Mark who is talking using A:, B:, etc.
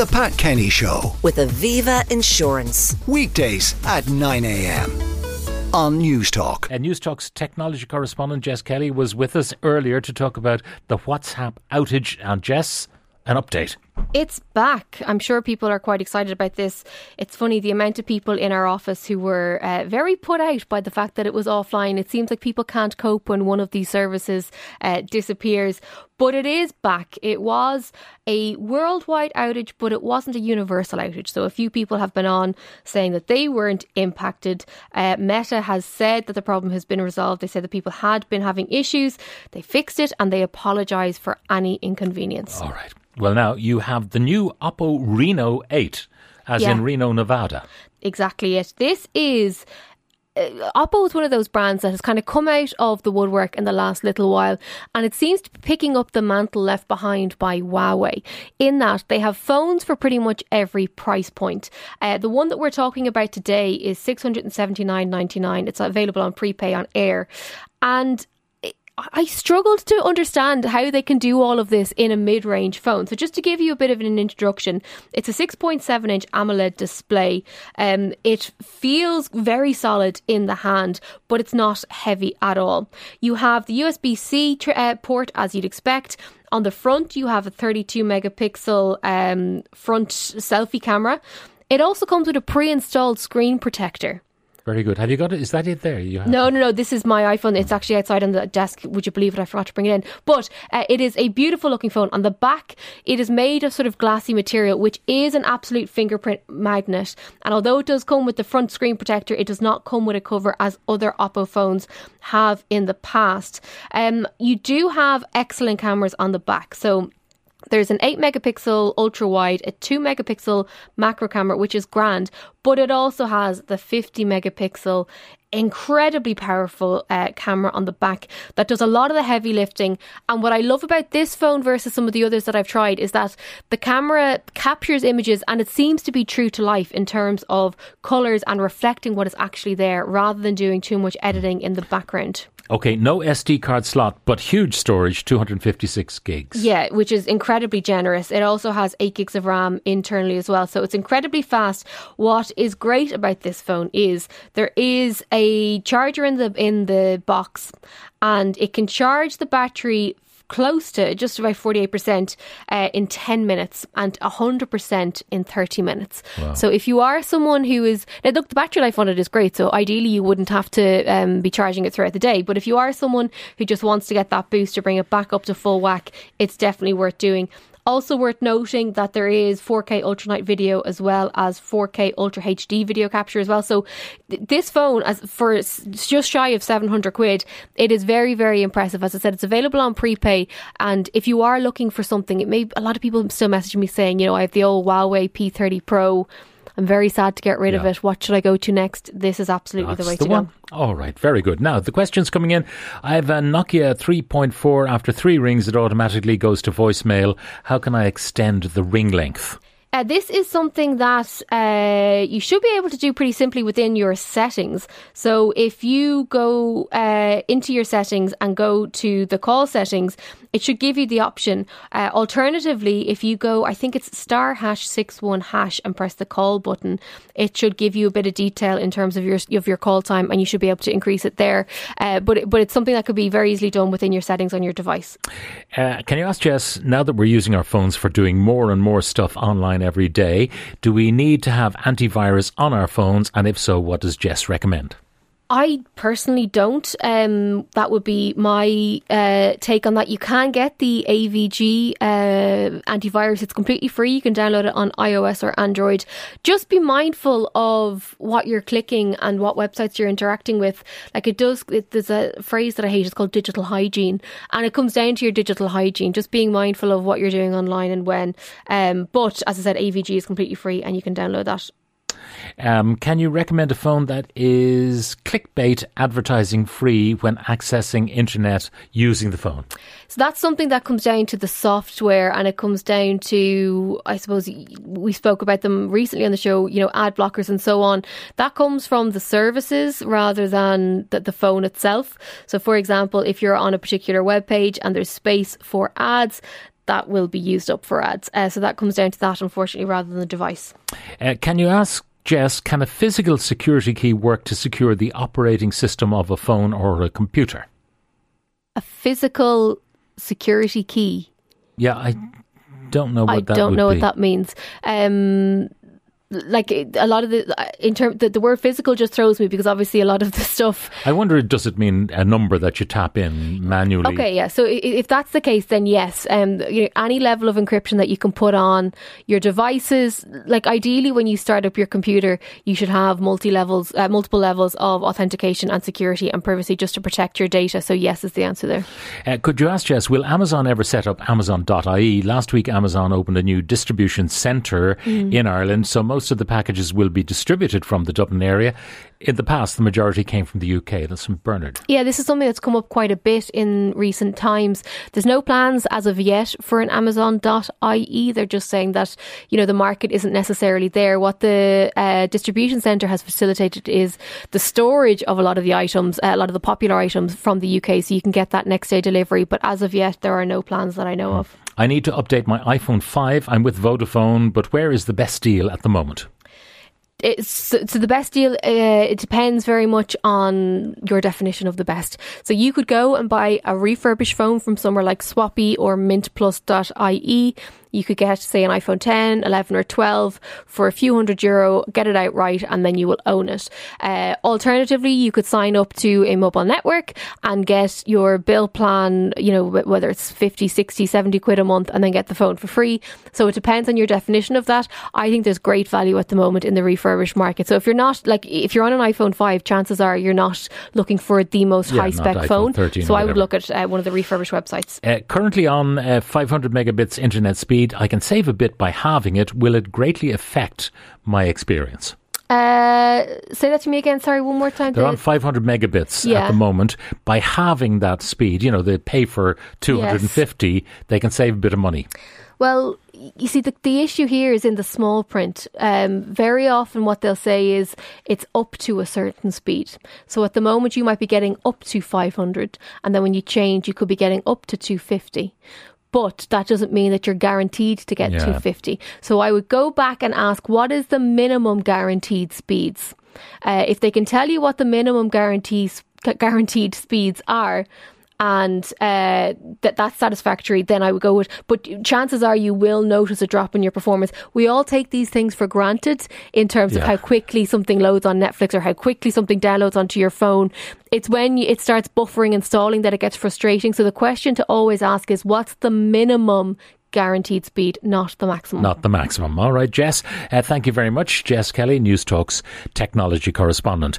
A: The Pat Kenny Show.
B: With Aviva Insurance.
A: Weekdays at 9 a.m. on News Talk.
C: And News Talk's technology correspondent Jess Kelly was with us earlier to talk about the WhatsApp outage. And Jess, an update.
D: It's back. I'm sure people are quite excited about this. It's funny the amount of people in our office who were uh, very put out by the fact that it was offline. It seems like people can't cope when one of these services uh, disappears. But it is back. It was a worldwide outage, but it wasn't a universal outage. So a few people have been on saying that they weren't impacted. Uh, Meta has said that the problem has been resolved. They said that people had been having issues. They fixed it and they apologise for any inconvenience.
C: All right. Well, now you have the new Oppo Reno 8, as
D: Yeah.
C: in Reno, Nevada.
D: exactly it. This is. Uh, Oppo is one of those brands that has kind of come out of the woodwork in the last little while, and it seems to be picking up the mantle left behind by Huawei. In that they have phones for pretty much every price point. Uh, the one that we're talking about today is six hundred and seventy nine ninety nine. It's available on prepay on Eir, and I struggled to understand how they can do all of this in a mid range phone. So, just to give you a bit of an introduction, it's a 6.7 inch AMOLED display. Um, it feels very solid in the hand, but it's not heavy at all. You have the USB C uh, port, as you'd expect. On the front, you have a 32 megapixel um, front selfie camera. It also comes with a pre installed screen protector.
C: Very good. Have you got it? Is that it there? You have
D: No, no, no. This is my iPhone. It's actually outside on the desk. Would you believe it? I forgot to bring it in. But uh, it is a beautiful looking phone. On the back, it is made of sort of glassy material, which is an absolute fingerprint magnet. And although it does come with the front screen protector, it does not come with a cover as other Oppo phones have in the past. Um, you do have excellent cameras on the back. So there's an 8 megapixel ultra wide, a 2 megapixel macro camera, which is grand, but it also has the 50 megapixel incredibly powerful uh, camera on the back that does a lot of the heavy lifting. And what I love about this phone versus some of the others that I've tried is that the camera captures images and it seems to be true to life in terms of colors and reflecting what is actually there rather than doing too much editing in the background.
C: Okay, no SD card slot, but huge storage, 256 gigs.
D: Yeah, which is incredibly generous. It also has 8 gigs of RAM internally as well. So it's incredibly fast. What is great about this phone is there is a charger in the in the box and it can charge the battery close to just about 48% uh, in 10 minutes and 100% in 30 minutes. So if you are someone who is now look the battery life on it is great so ideally you wouldn't have to um, be charging it throughout the day but if you are someone who just wants to get that boost to bring it back up to full whack it's definitely worth doing. Also worth noting that there is 4K ultra night video as well as 4K ultra HD video capture as well. So th- this phone, as for just shy of 700 quid, it is very very impressive. As I said, it's available on prepay, and if you are looking for something, it may a lot of people still message me saying, you know, I have the old Huawei P30 Pro. I'm very sad to get rid of it. What should I go to next? This is absolutely
C: That's
D: the way
C: the
D: to
C: one.
D: go.
C: All right, very good. Now, the questions coming in. I have a Nokia 3.4. After three rings, it automatically goes to voicemail. How can I extend the ring length?
D: Uh, this is something that uh, you should be able to do pretty simply within your settings. So if you go uh, into your settings and go to the call settings, it should give you the option. Uh, alternatively, if you go, I think it's star hash six one hash and press the call button, it should give you a bit of detail in terms of your of your call time, and you should be able to increase it there. Uh, but it, but it's something that could be very easily done within your settings on your device.
C: Uh, can you ask Jess, now that we're using our phones for doing more and more stuff online every day, do we need to have antivirus on our phones? And if so, what does Jess recommend?
D: I personally don't. Um, that would be my uh, take on that. You can get the AVG uh, antivirus. It's completely free. You can download it on iOS or Android. Just be mindful of what you're clicking and what websites you're interacting with. Like it does. It, there's a phrase that I hate. It's called digital hygiene, and it comes down to your digital hygiene. Just being mindful of what you're doing online and when. Um, but as I said, AVG is completely free, and you can download that
C: Um, can you recommend a phone that is clickbait advertising free when accessing internet using the phone?
D: So that's something that comes down to the software and it comes down to, I suppose, we spoke about them recently on the show, you know, ad blockers and so on. That comes from the services rather than the, the phone itself. So, for example, if you're on a particular web page and there's space for ads, that will be used up for ads. Uh, so that comes down to that, unfortunately, rather than the device.
C: Uh, can you ask Jess, can a physical security key work to secure the operating system of a phone or a computer?
D: A physical security key.
C: Yeah, I don't know what
D: I
C: that
D: don't know
C: be.
D: what that means. Um, like a lot of the in term the, the word physical just throws me because obviously a lot of the stuff
C: I wonder, does it mean a number that you tap in manually?
D: Okay, yeah. So if that's the case, then yes. Um, you know, any level of encryption that you can put on your devices, like ideally when you start up your computer, you should have multi levels, uh, multiple levels of authentication and security and privacy just to protect your data. So yes, is the answer there.
C: Uh, could you ask Jess, will Amazon ever set up Amazon.ie? Last week, Amazon opened a new distribution centre
D: Mm.
C: in Ireland, so most of the packages will be distributed from the Dublin area. In the past, the majority came from the UK. That's from Bernard.
D: Yeah, this is something that's come up quite a bit in recent times. There's no plans as of yet for an Amazon.ie. They're just saying that, you know, the market isn't necessarily there. What the uh, distribution centre has facilitated is the storage of a lot of the items, uh, a lot of the popular items from the UK, so you can get that next day delivery. But as of yet, there are no plans that I know of.
C: I need to update my iPhone 5. I'm with Vodafone, but where is the best deal at the moment?
D: it's so the best deal uh, it depends very much on your definition of the best so you could go and buy a refurbished phone from somewhere like Swappie or mintplus.ie you could get say an iphone 10 11 or 12 for a few hundred euro get it outright and then you will own it. Uh, alternatively you could sign up to a mobile network and get your bill plan you know whether it's 50 60 70 quid a month and then get the phone for free. So it depends on your definition of that. I think there's great value at the moment in the refurbished market. So if you're not like if you're on an iphone 5 chances are you're not looking for the most
C: Yeah,
D: high spec phone. so i would look at uh, one of the refurbished websites.
C: Uh, currently on uh, 500 megabits internet speed, I can save a bit by halving it. Will it greatly affect my experience?
D: uh, say that to me again sorry one more time
C: They're on 500 megabits at the moment. By halving that speed, you know, they pay for 250, they can save a bit of money.
D: Well, you see, the, the issue here is in the small print. Um, very often, what they'll say is it's up to a certain speed. So at the moment, you might be getting up to 500, and then when you change, you could be getting up to 250. But that doesn't mean that you're guaranteed to get
C: Yeah.
D: 250. So I would go back and ask what is the minimum guaranteed speeds? Uh, if they can tell you what the minimum guarantees guaranteed speeds are, and uh, that that's satisfactory, then I would go with. But chances are you will notice a drop in your performance. We all take these things for granted in terms of how quickly something loads on Netflix or how quickly something downloads onto your phone. It's when it starts buffering and stalling that it gets frustrating. So the question to always ask is, what's the minimum guaranteed speed, not the maximum?
C: Not the maximum. All right, Jess. Uh, thank you very much. Jess Kelly, News Talks technology correspondent.